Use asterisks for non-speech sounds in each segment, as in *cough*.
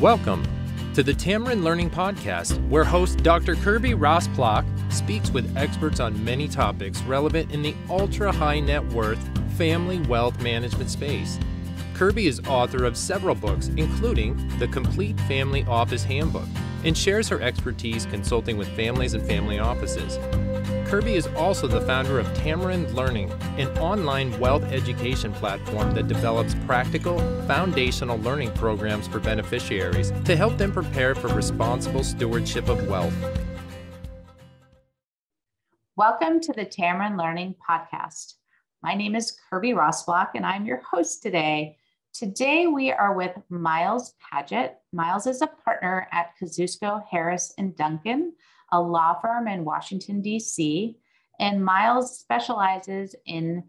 Welcome to the Tamarind Learning Podcast, where host Dr. Kirby Rosplock speaks with experts on many topics relevant in the ultra high net worth family wealth management space. Kirby is author of several books, including The Complete Family Office Handbook, and shares her expertise consulting with families and family offices. Kirby is also the founder of Tamarind Learning, an online wealth education platform that develops practical, foundational learning programs for beneficiaries to help them prepare for responsible stewardship of wealth. Welcome to the Tamarind Learning Podcast. My name is Kirby Rosplock, and I'm your host today. Today we are with Miles Padgett. Miles is a partner at Kozusko, Harris, and Duncan a law firm in Washington, D.C. And Miles specializes in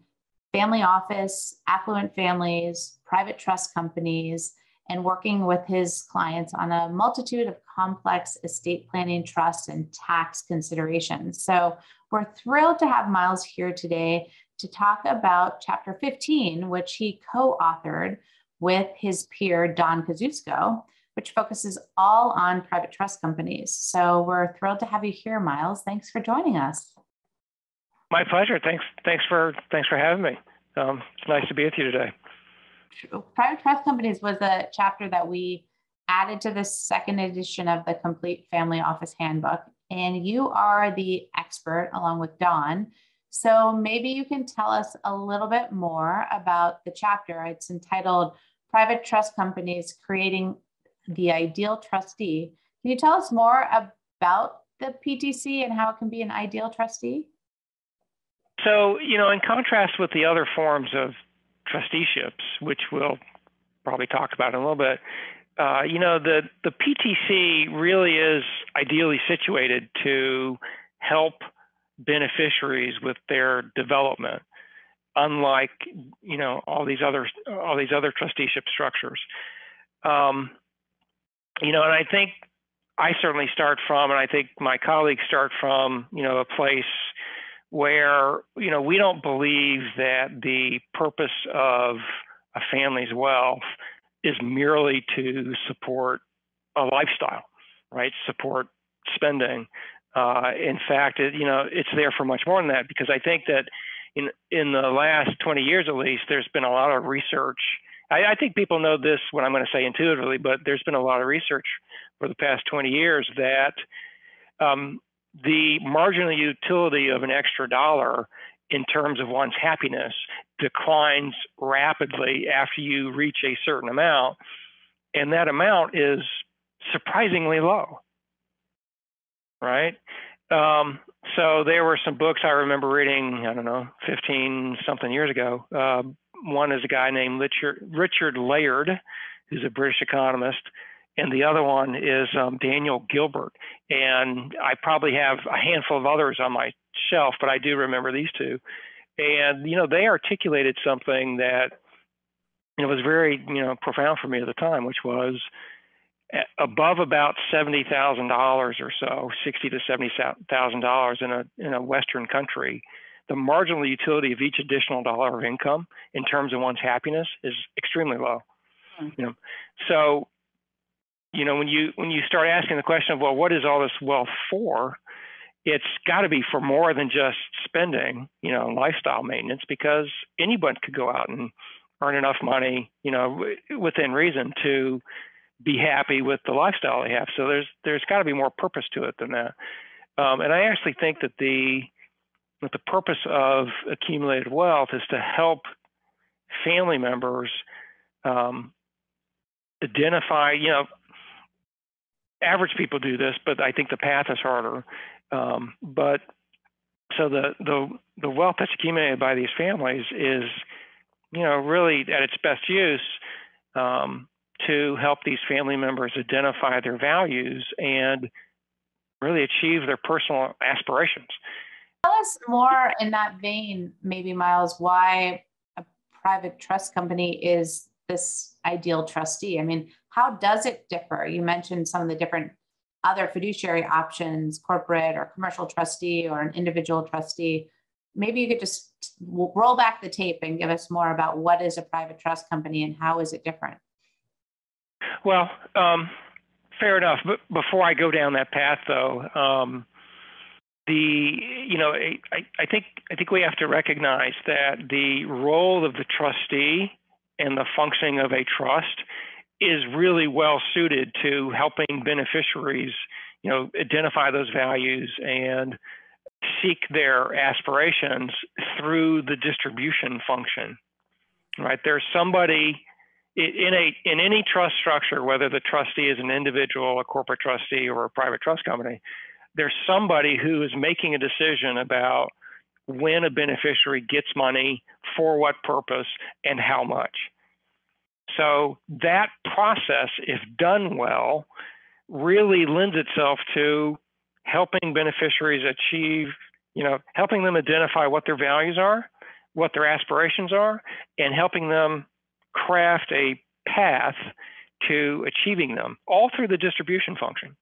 family office, affluent families, private trust companies, and working with his clients on a multitude of complex estate planning, trust, and tax considerations. So we're thrilled to have Miles here today to talk about Chapter 15, which he co authored with his peer, Don Kozusko which focuses all on private trust companies. So we're thrilled to have you here, Miles. Thanks for joining us. My pleasure. Thanks. Thanks for thanks for having me. Um, it's nice to be with you today. Private trust companies was a chapter that we added to the second edition of the Complete Family Office Handbook, and you are the expert along with Don. So maybe you can tell us a little bit more about the chapter. It's entitled Private Trust Companies Creating the ideal trustee. Can you tell us more about the PTC and how it can be an ideal trustee? So, you know, in contrast with the other forms of trusteeships, which we'll probably talk about in a little bit, uh, you know, the, the PTC really is ideally situated to help beneficiaries with their development, unlike, you know, all these other all these other trusteeship structures. Um, you know, and I think I certainly start from, and I think my colleagues start from, you know, a place where, you know, we don't believe that the purpose of a family's wealth is merely to support a lifestyle, right? Support spending. Uh, in fact, it, you know, it's there for much more than that because I think that in in the last 20 years at least, there's been a lot of research I, I think people know this what I'm going to say intuitively, but there's been a lot of research for the past 20 years that um, the marginal utility of an extra dollar in terms of one's happiness declines rapidly after you reach a certain amount. And that amount is surprisingly low. Right? Um, so there were some books I remember reading, I don't know, 15 something years ago, uh, one is a guy named Richard, Richard Layard, who's a British economist, and the other one is um, Daniel Gilbert. And I probably have a handful of others on my shelf, but I do remember these two. And you know, they articulated something that you know was very you know profound for me at the time, which was above about seventy thousand dollars or so, sixty to seventy thousand dollars in a in a Western country the marginal utility of each additional dollar of income in terms of one's happiness is extremely low. Mm-hmm. You know, so you know when you when you start asking the question of well, what is all this wealth for? It's got to be for more than just spending, you know, lifestyle maintenance, because anyone could go out and earn enough money, you know, within reason to be happy with the lifestyle they have. So there's there's got to be more purpose to it than that. Um, and I actually think that the but the purpose of accumulated wealth is to help family members um, identify, you know, average people do this, but I think the path is harder. Um, but so the, the, the wealth that's accumulated by these families is, you know, really at its best use um, to help these family members identify their values and really achieve their personal aspirations. Tell us more in that vein, maybe Miles, why a private trust company is this ideal trustee. I mean, how does it differ? You mentioned some of the different other fiduciary options, corporate or commercial trustee or an individual trustee. Maybe you could just roll back the tape and give us more about what is a private trust company and how is it different? Well, um, fair enough. But before I go down that path, though, um, the you know I, I think I think we have to recognize that the role of the trustee and the functioning of a trust is really well suited to helping beneficiaries you know identify those values and seek their aspirations through the distribution function right? There's somebody in a in any trust structure whether the trustee is an individual a corporate trustee or a private trust company there's somebody who is making a decision about when a beneficiary gets money for what purpose and how much so that process if done well really lends itself to helping beneficiaries achieve, you know, helping them identify what their values are, what their aspirations are, and helping them craft a path to achieving them, all through the distribution function.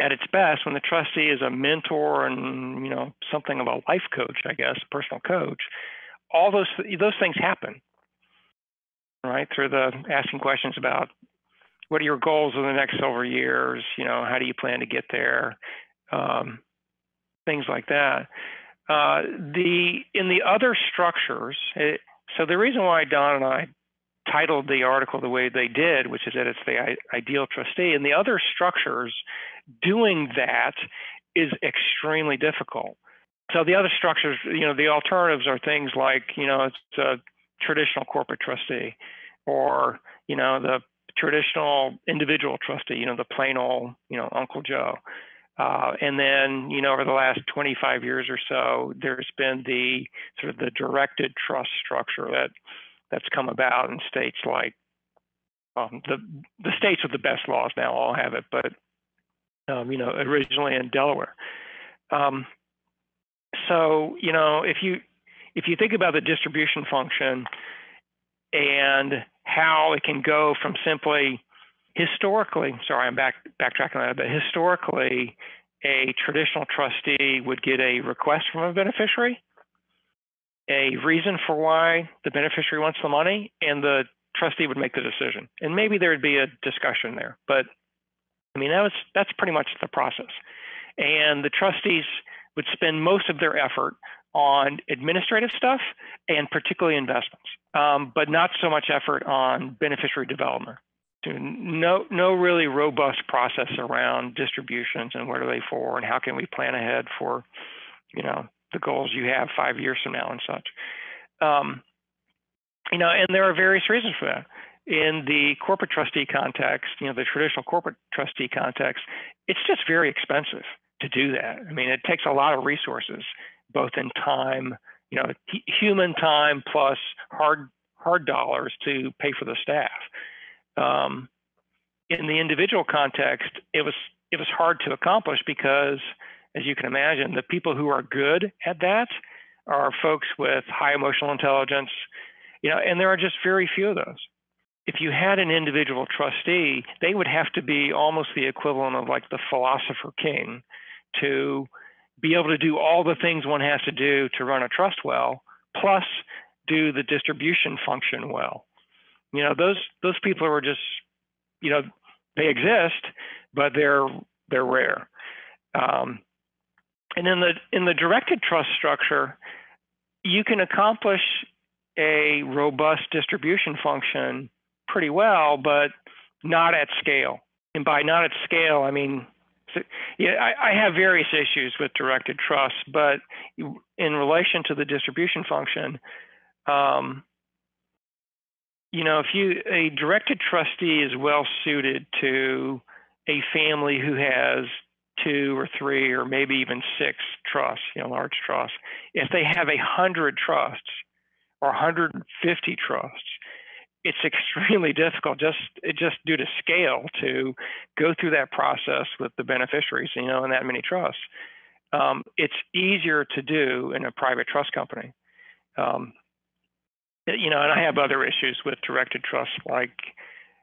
At its best, when the trustee is a mentor and you know something of a life coach, I guess, personal coach, all those those things happen, right? Through the asking questions about what are your goals in the next several years, you know, how do you plan to get there, um, things like that. Uh, the in the other structures, it, so the reason why Don and I titled the article the way they did, which is that it's the ideal trustee, and the other structures, doing that is extremely difficult. So the other structures, you know, the alternatives are things like, you know, it's a traditional corporate trustee, or you know, the traditional individual trustee, you know, the plain old, you know, Uncle Joe. Uh, and then, you know, over the last 25 years or so, there's been the sort of the directed trust structure that that's come about in states like um, the the states with the best laws now all have it, but um, you know, originally in Delaware. Um, so, you know, if you if you think about the distribution function and how it can go from simply historically, sorry, I'm back backtracking that, but historically, a traditional trustee would get a request from a beneficiary, a reason for why the beneficiary wants the money, and the trustee would make the decision. And maybe there would be a discussion there, but I mean that was that's pretty much the process. And the trustees would spend most of their effort on administrative stuff and particularly investments, um, but not so much effort on beneficiary development no no really robust process around distributions and what are they for and how can we plan ahead for you know the goals you have five years from now and such. Um, you know and there are various reasons for that. In the corporate trustee context you know the traditional corporate trustee context it's just very expensive to do that. I mean it takes a lot of resources both in time you know human time plus hard hard dollars to pay for the staff. Um, in the individual context, it was it was hard to accomplish because, as you can imagine, the people who are good at that are folks with high emotional intelligence, you know, and there are just very few of those. If you had an individual trustee, they would have to be almost the equivalent of like the philosopher king to be able to do all the things one has to do to run a trust well, plus do the distribution function well. You know, those those people are just, you know, they exist, but they're they're rare. Um, and in the in the directed trust structure, you can accomplish a robust distribution function pretty well, but not at scale. And by not at scale, I mean, yeah, I, I, have various issues with directed trust, but in relation to the distribution function, um, you know, if you a directed trustee is well suited to a family who has two or three or maybe even six trusts, you know, large trusts. If they have a hundred trusts or 150 trusts, it's *laughs* extremely difficult just just due to scale to go through that process with the beneficiaries, you know, in that many trusts. Um, it's easier to do in a private trust company. Um, you know, and I have other issues with directed trusts, like,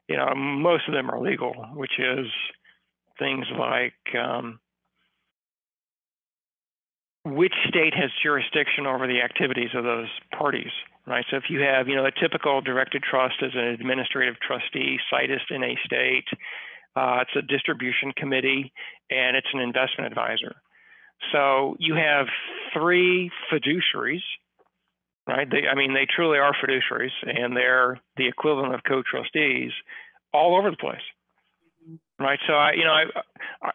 you know, most of them are legal, which is things like um, which state has jurisdiction over the activities of those parties, right? So if you have, you know, a typical directed trust as an administrative trustee, situs in a state, uh, it's a distribution committee, and it's an investment advisor. So you have three fiduciaries, right? They, I mean, they truly are fiduciaries, and they're the equivalent of co-trustees all over the place, right? So I, you know, I, I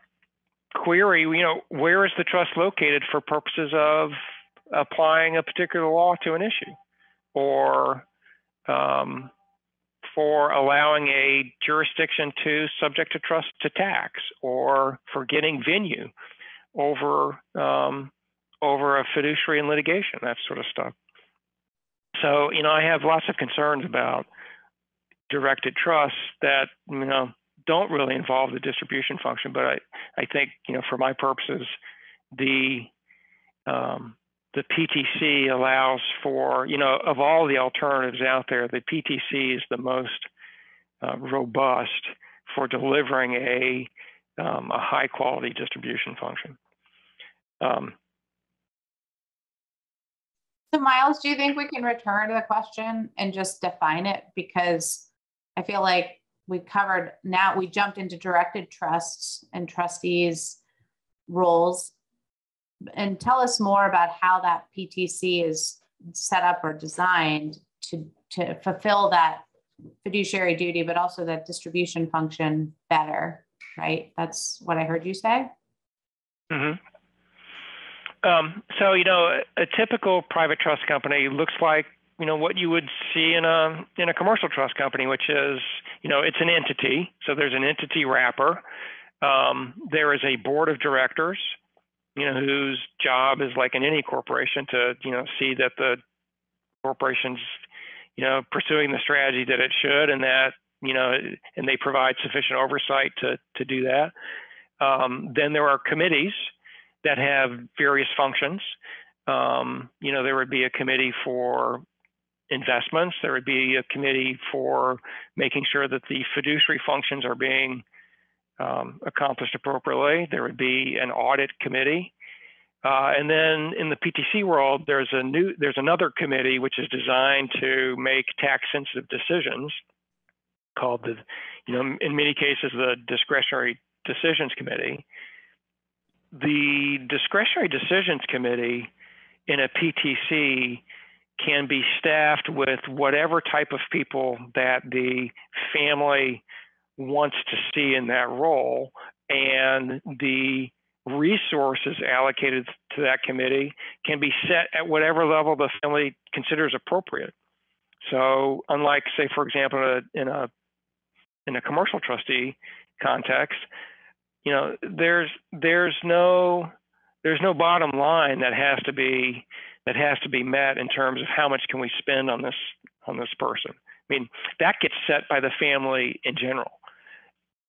query, you know, where is the trust located for purposes of applying a particular law to an issue, or um, for allowing a jurisdiction to subject to trust to tax, or for getting venue over um, over a fiduciary in litigation, that sort of stuff. So, you know, I have lots of concerns about directed trusts that, you know, don't really involve the distribution function. But I, I think, you know, for my purposes, the um, the PTC allows for, you know, of all the alternatives out there, the PTC is the most uh, robust for delivering a um, a high quality distribution function. Um, so, Miles, do you think we can return to the question and just define it? Because I feel like we covered now, we jumped into directed trusts and trustees' roles. And tell us more about how that PTC is set up or designed to, to fulfill that fiduciary duty, but also that distribution function better, right? That's what I heard you say. Mm-hmm. Um, so, you know, a, a, typical private trust company looks like, you know, what you would see in a in a commercial trust company, which is, you know, it's an entity. So there's an entity wrapper. Um, there is a board of directors, you know, whose job is like in any corporation to, you know, see that the corporation's, you know, pursuing the strategy that it should, and that, you know, and they provide sufficient oversight to to do that. Um, then there are committees that have various functions. Um, you know, there would be a committee for investments. There would be a committee for making sure that the fiduciary functions are being um, accomplished appropriately. There would be an audit committee. Uh, and then in the PTC world, there's a new, there's another committee which is designed to make tax-sensitive decisions, called the, you know, in many cases the discretionary decisions committee the discretionary decisions committee in a PTC can be staffed with whatever type of people that the family wants to see in that role and the resources allocated to that committee can be set at whatever level the family considers appropriate. So, unlike, say, for example, in a in a commercial trustee context, you know, there's there's no there's no bottom line that has to be that has to be met in terms of how much can we spend on this on this person. I mean, that gets set by the family in general.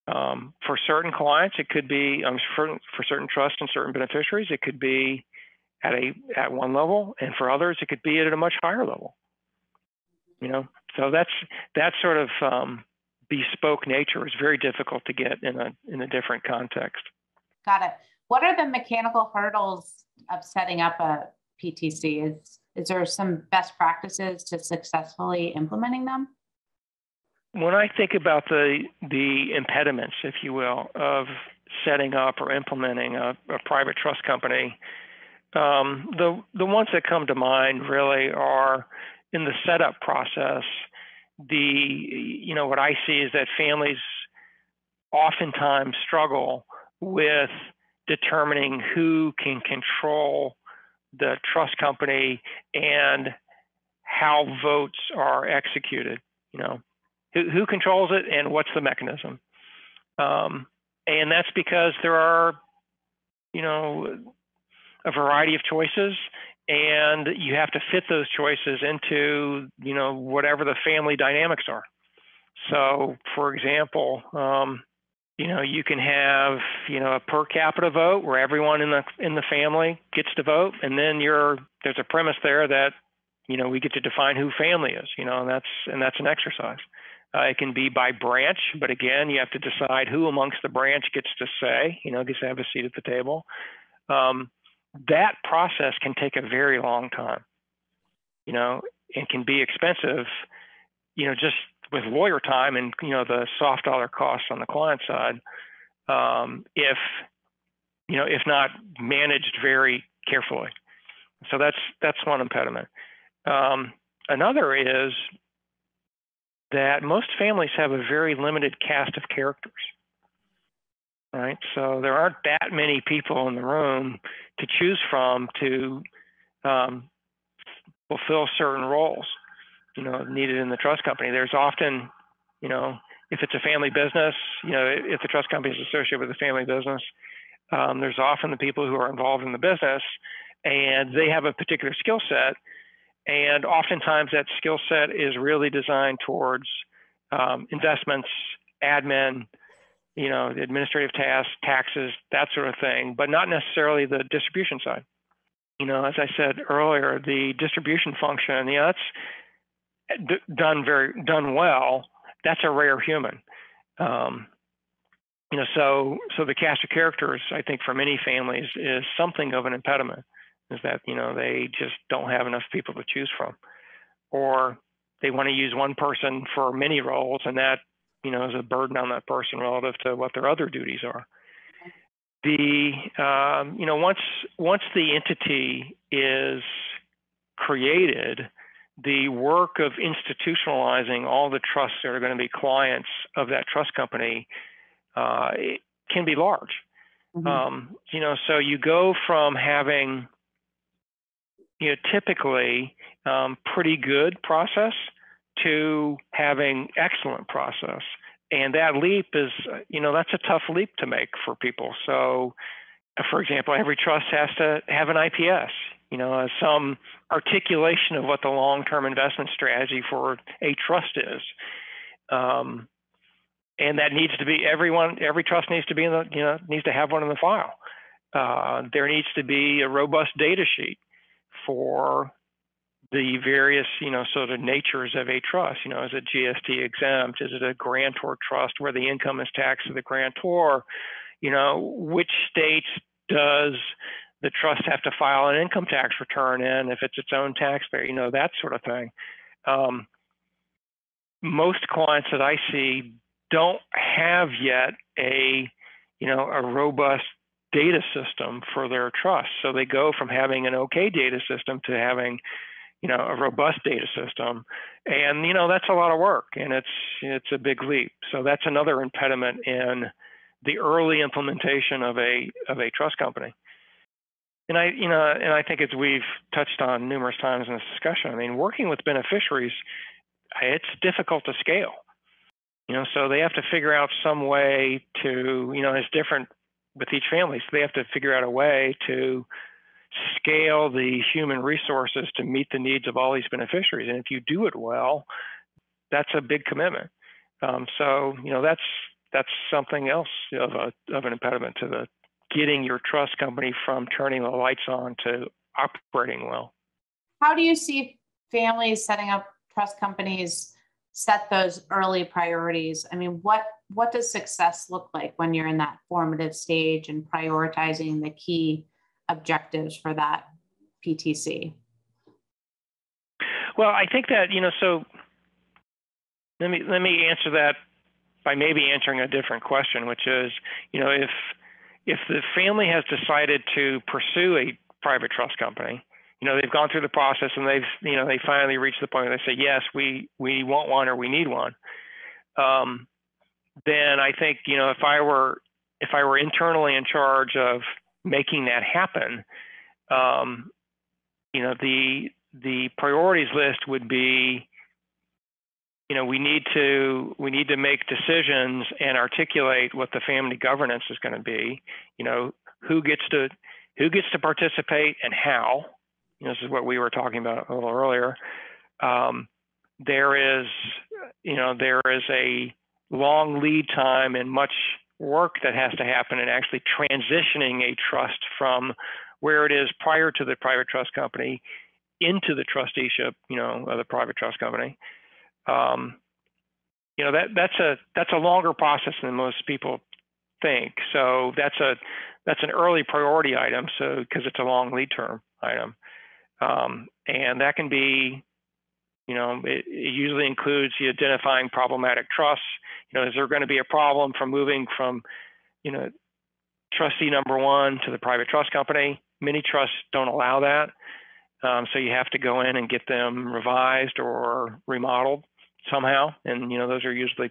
Um, for certain clients, it could be um, for, for certain trusts and certain beneficiaries, it could be at a at one level, and for others, it could be at a much higher level. You know, so that's that's sort of um, bespoke nature is very difficult to get in a in a different context. Got it. What are the mechanical hurdles of setting up a PTC? Is is there some best practices to successfully implementing them? When I think about the the impediments, if you will, of setting up or implementing a, a private trust company, um, the the ones that come to mind really are in the setup process the you know what I see is that families oftentimes struggle with determining who can control the trust company and how votes are executed. You know, who, who controls it and what's the mechanism? Um, and that's because there are, you know, a variety of choices and you have to fit those choices into you know whatever the family dynamics are so for example um, you know you can have you know a per capita vote where everyone in the in the family gets to vote and then you're there's a premise there that you know we get to define who family is you know and that's and that's an exercise uh, it can be by branch but again you have to decide who amongst the branch gets to say you know gets to have a seat at the table um, that process can take a very long time. You know, and can be expensive, you know, just with lawyer time and you know the soft dollar costs on the client side, um, if you know if not managed very carefully. So that's that's one impediment. Um, another is that most families have a very limited cast of characters. Right, so there aren't that many people in the room to choose from to um, fulfill certain roles, you know, needed in the trust company. There's often, you know, if it's a family business, you know, if the trust company is associated with a family business, um, there's often the people who are involved in the business and they have a particular skill set. And oftentimes that skill set is really designed towards um, investments, admin, you know, administrative tasks, taxes, that sort of thing, but not necessarily the distribution side. You know, as I said earlier, the distribution function, yeah, that's d- done very done well. That's a rare human. Um, you know, so so the cast of characters, I think, for many families is something of an impediment is that you know they just don't have enough people to choose from, or they want to use one person for many roles, and that you know is a burden on that person relative to what their other duties are. The um, you know once once the entity is created, the work of institutionalizing all the trusts that are going to be clients of that trust company uh, can be large. Mm-hmm. Um, you know, so you go from having you know, typically um, pretty good process to having excellent process. And that leap is, you know, that's a tough leap to make for people. So, for example, every trust has to have an IPS, you know, some articulation of what the long-term investment strategy for a trust is. Um, and that needs to be everyone, every trust needs to be in the, you know, needs to have one in the file. Uh, there needs to be a robust data sheet for the various, you know, sort of natures of a trust. You know, is it GST exempt? Is it a grantor trust where the income is taxed to the grantor? You know, which states does the trust have to file an income tax return in if it's its own taxpayer? You know, that sort of thing. Um, most clients that I see don't have yet a, you know, a robust data system for their trust. So they go from having an okay data system to having, you know, a robust data system. And, you know, that's a lot of work and it's it's a big leap. So that's another impediment in the early implementation of a of a trust company. And I, you know, and I think as we've touched on numerous times in this discussion, I mean, working with beneficiaries, it's difficult to scale. You know, so they have to figure out some way to, you know, it's different with each family. So they have to figure out a way to scale the human resources to meet the needs of all these beneficiaries. And if you do it well, that's a big commitment. Um, so you know that's that's something else of a of an impediment to the getting your trust company from turning the lights on to operating well. How do you see families setting up trust companies set those early priorities? I mean, what what does success look like when you're in that formative stage and prioritizing the key objectives for that PTC? Well, I think that you know, so let me let me answer that by maybe answering a different question, which is, you know, if if the family has decided to pursue a private trust company, you know, they've gone through the process and they've, you know, they finally reached the point where they say, yes, we we want one or we need one. Um, then I think, you know, if I were if I were internally in charge of making that happen, um, you know, the the priorities list would be, you know, we need to we need to make decisions and articulate what the family governance is going to be. You know, who gets to who gets to participate and how you know, this is what we were talking about a little earlier. Um, there is, you know, there is a long lead time and much work that has to happen in actually transitioning a trust from where it is prior to the private trust company into the trusteeship, you know, of the private trust company. Um, you know that that's a that's a longer process than most people think. So that's a that's an early priority item. So because it's a long lead term item. Um, and that can be, You know, it, it usually includes you identifying problematic trusts. You know, is there going to be a problem from moving from, you know, trustee number one to the private trust company? Many trusts don't allow that. Um, so you have to go in and get them revised or remodeled somehow. And, you know, those are usually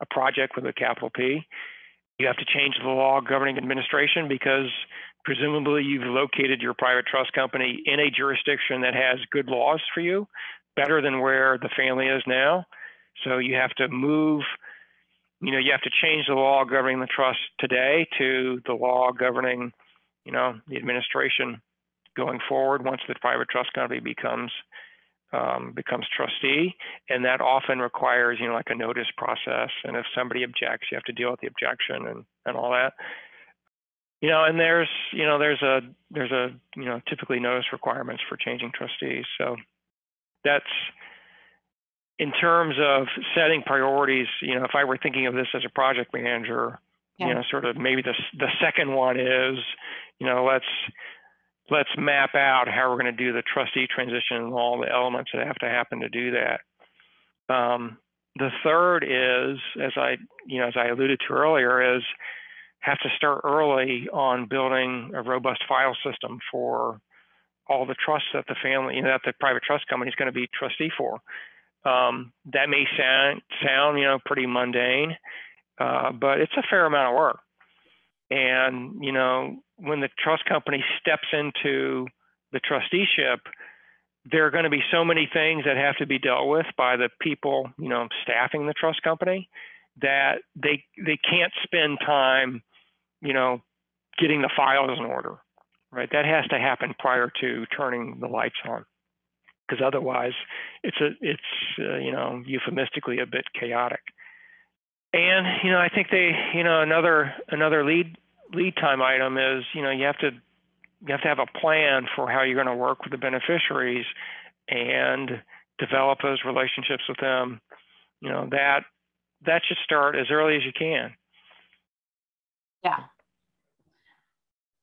a project with a capital P. You have to change the law governing administration because presumably you've located your private trust company in a jurisdiction that has good laws for you, better than where the family is now. So you have to move, you know, you have to change the law governing the trust today to the law governing, you know, the administration going forward once the private trust company becomes um, becomes trustee, and that often requires you know like a notice process. And if somebody objects, you have to deal with the objection and and all that. You know, and there's you know there's a there's a you know typically notice requirements for changing trustees. So that's in terms of setting priorities. You know, if I were thinking of this as a project manager, yeah. you know, sort of maybe the the second one is you know let's let's map out how we're going to do the trustee transition and all the elements that have to happen to do that. Um, the third is, as I, you know, as I alluded to earlier, is have to start early on building a robust file system for all the trusts that the family, you know, that the private trust company is going to be trustee for. Um, that may sound, sound, you know, pretty mundane, uh, but it's a fair amount of work. And, you know, when the trust company steps into the trusteeship, there are going to be so many things that have to be dealt with by the people, you know, staffing the trust company that they they can't spend time, you know, getting the files in order. Right? That has to happen prior to turning the lights on. Because otherwise, it's a it's uh, you know euphemistically a bit chaotic. And you know, I think they, you know, another another lead lead time item is, you know, you have to you have to have a plan for how you're going to work with the beneficiaries and develop those relationships with them. You know, that that should start as early as you can. Yeah.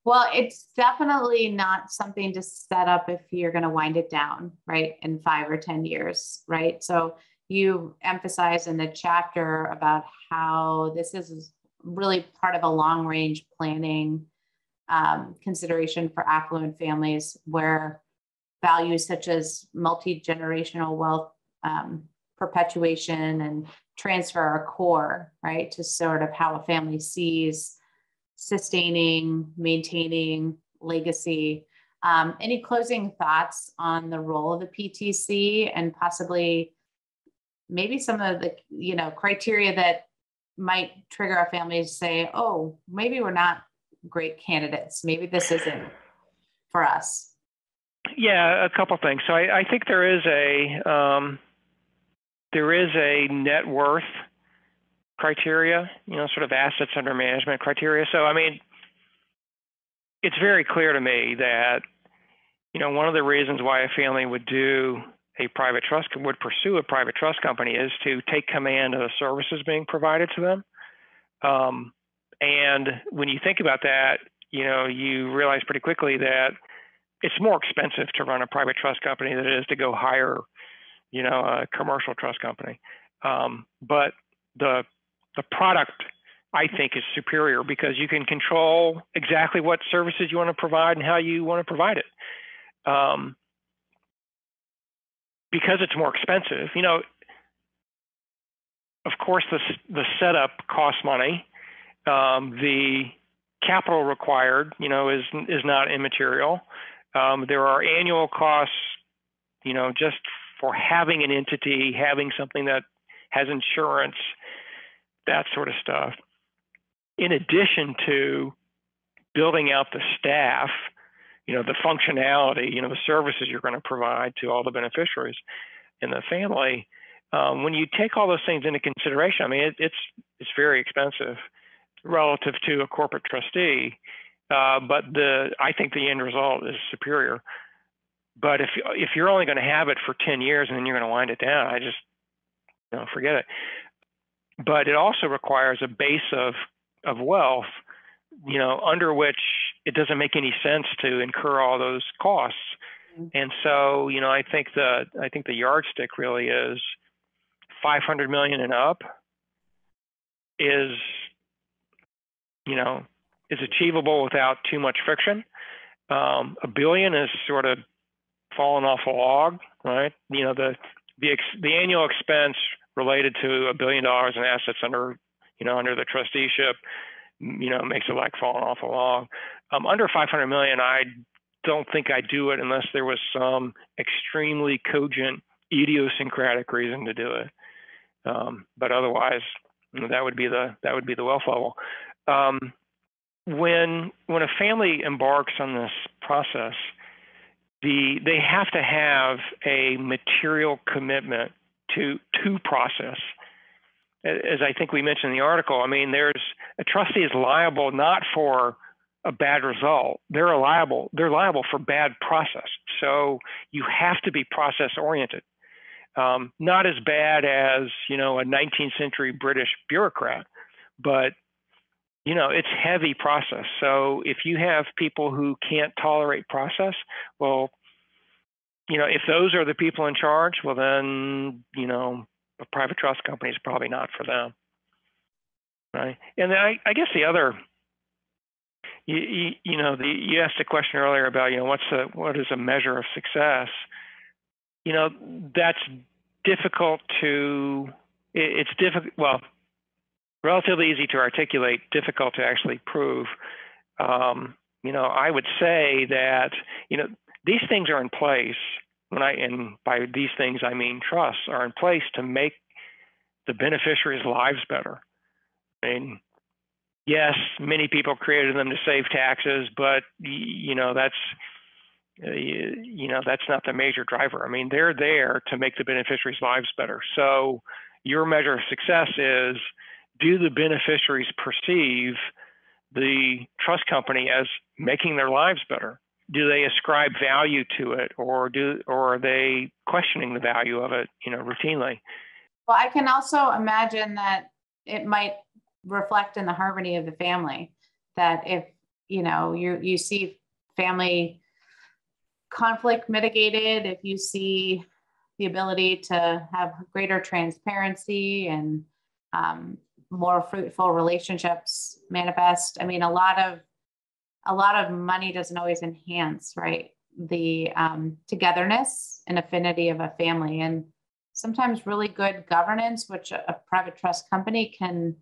Well, it's definitely not something to set up if you're going to wind it down, right, in five or 10 years, right? So you emphasize in the chapter about how this is really part of a long range planning um, consideration for affluent families where values such as multi generational wealth um, perpetuation and transfer are core, right, to sort of how a family sees sustaining, maintaining legacy. Um, any closing thoughts on the role of the PTC and possibly maybe some of the you know criteria that might trigger a family to say, oh, maybe we're not great candidates. Maybe this isn't for us. Yeah, a couple things. So I, I think there is a um, there is a net worth criteria, you know, sort of assets under management criteria. So I mean, it's very clear to me that you know one of the reasons why a family would do a private trust would pursue a private trust company is to take command of the services being provided to them. Um, and when you think about that, you know, you realize pretty quickly that it's more expensive to run a private trust company than it is to go hire, you know, a commercial trust company. Um, but the the product I think is superior because you can control exactly what services you want to provide and how you want to provide it. Um, because it's more expensive, you know, of course, the, the setup costs money. Um, the capital required, you know, is is not immaterial. Um, there are annual costs, you know, just for having an entity, having something that has insurance, that sort of stuff. In addition to building out the staff you know the functionality you know the services you're going to provide to all the beneficiaries in the family um, when you take all those things into consideration i mean it, it's it's very expensive relative to a corporate trustee uh, but the i think the end result is superior. But if if you're only going to have it for 10 years and then you're going to wind it down i just you know forget it. But it also requires a base of of wealth you know, under which it doesn't make any sense to incur all those costs Mm-hmm. And so, you know, I think the I think the yardstick really is 500 million and up is, you know, is achievable without too much friction. Um, a billion is sort of falling off a log, right? You know, the the ex- the annual expense related to a billion dollars in assets under you know under the trusteeship, you know, makes it like falling off a log. Um, under 500 million, I don't think I'd do it unless there was some extremely cogent idiosyncratic reason to do it. Um, but otherwise, that would be the that would be the wealth level. Um, when when a family embarks on this process, the they have to have a material commitment to to process. As I think we mentioned in the article, I mean, there's a trustee is liable not for a bad result. They're liable. They're liable for bad process. So you have to be process oriented. Um, not as bad as you know a 19th century British bureaucrat, but you know it's heavy process. So if you have people who can't tolerate process, well, you know if those are the people in charge, well then you know a private trust company is probably not for them, right? And I, I guess the other you, you, you, know, the, you asked a question earlier about, you know, what's the, what is a measure of success? You know, that's difficult to, it, it's difficult, well, relatively easy to articulate, difficult to actually prove. Um, you know, I would say that, you know, these things are in place when I, and by these things, I mean trusts are in place to make the beneficiaries' lives better. I mean, yes, many people created them to save taxes, but you know that's uh, you know that's not the major driver. I mean, they're there to make the beneficiaries' lives better. So your measure of success is do the beneficiaries perceive the trust company as making their lives better? Do they ascribe value to it, or do or are they questioning the value of it, you know, routinely? Well, I can also imagine that it might reflect in the harmony of the family that if you know you you see family conflict mitigated if you see the ability to have greater transparency and um, more fruitful relationships manifest i mean a lot of a lot of money doesn't always enhance right the um, togetherness and affinity of a family. And sometimes really good governance which a, a private trust company can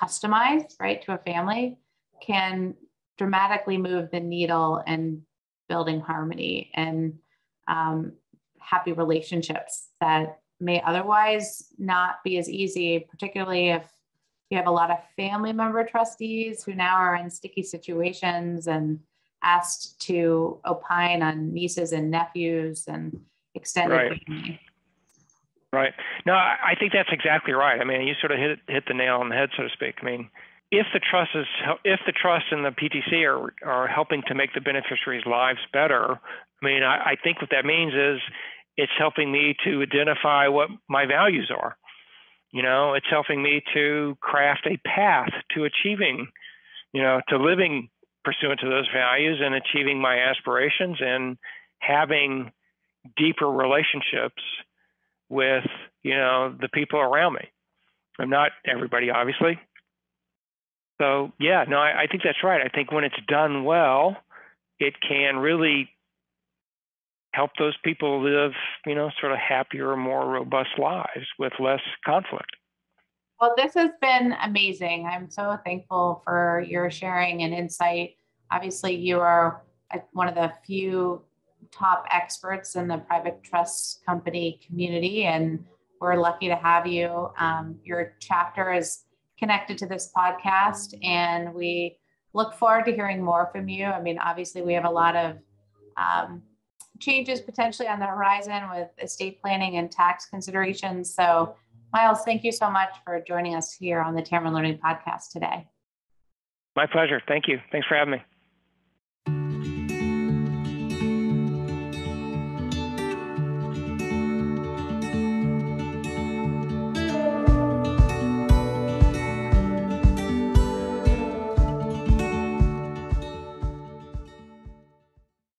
customized, right, to a family can dramatically move the needle in building harmony and um, happy relationships that may otherwise not be as easy, particularly if you have a lot of family member trustees who now are in sticky situations and asked to opine on nieces and nephews and extended right. family. Right. No, I think that's exactly right. I mean, you sort of hit hit the nail on the head, so to speak. I mean, if the trust is if the trust and the PTC are are helping to make the beneficiaries' lives better, I mean, I, I think what that means is it's helping me to identify what my values are. You know, it's helping me to craft a path to achieving, you know, to living pursuant to those values and achieving my aspirations and having deeper relationships with you know the people around me. I'm not everybody, obviously. So yeah, no, I, I think that's right. I think when it's done well, it can really help those people live, you know, sort of happier, more robust lives with less conflict. Well, this has been amazing. I'm so thankful for your sharing and insight. Obviously, you are one of the few top experts in the private trust company community, and we're lucky to have you. Um, your chapter is connected to this podcast, and we look forward to hearing more from you. I mean, obviously, we have a lot of um, changes potentially on the horizon with estate planning and tax considerations. So, Miles, thank you so much for joining us here on the Tamarind Learning Podcast today. My pleasure. Thank you. Thanks for having me.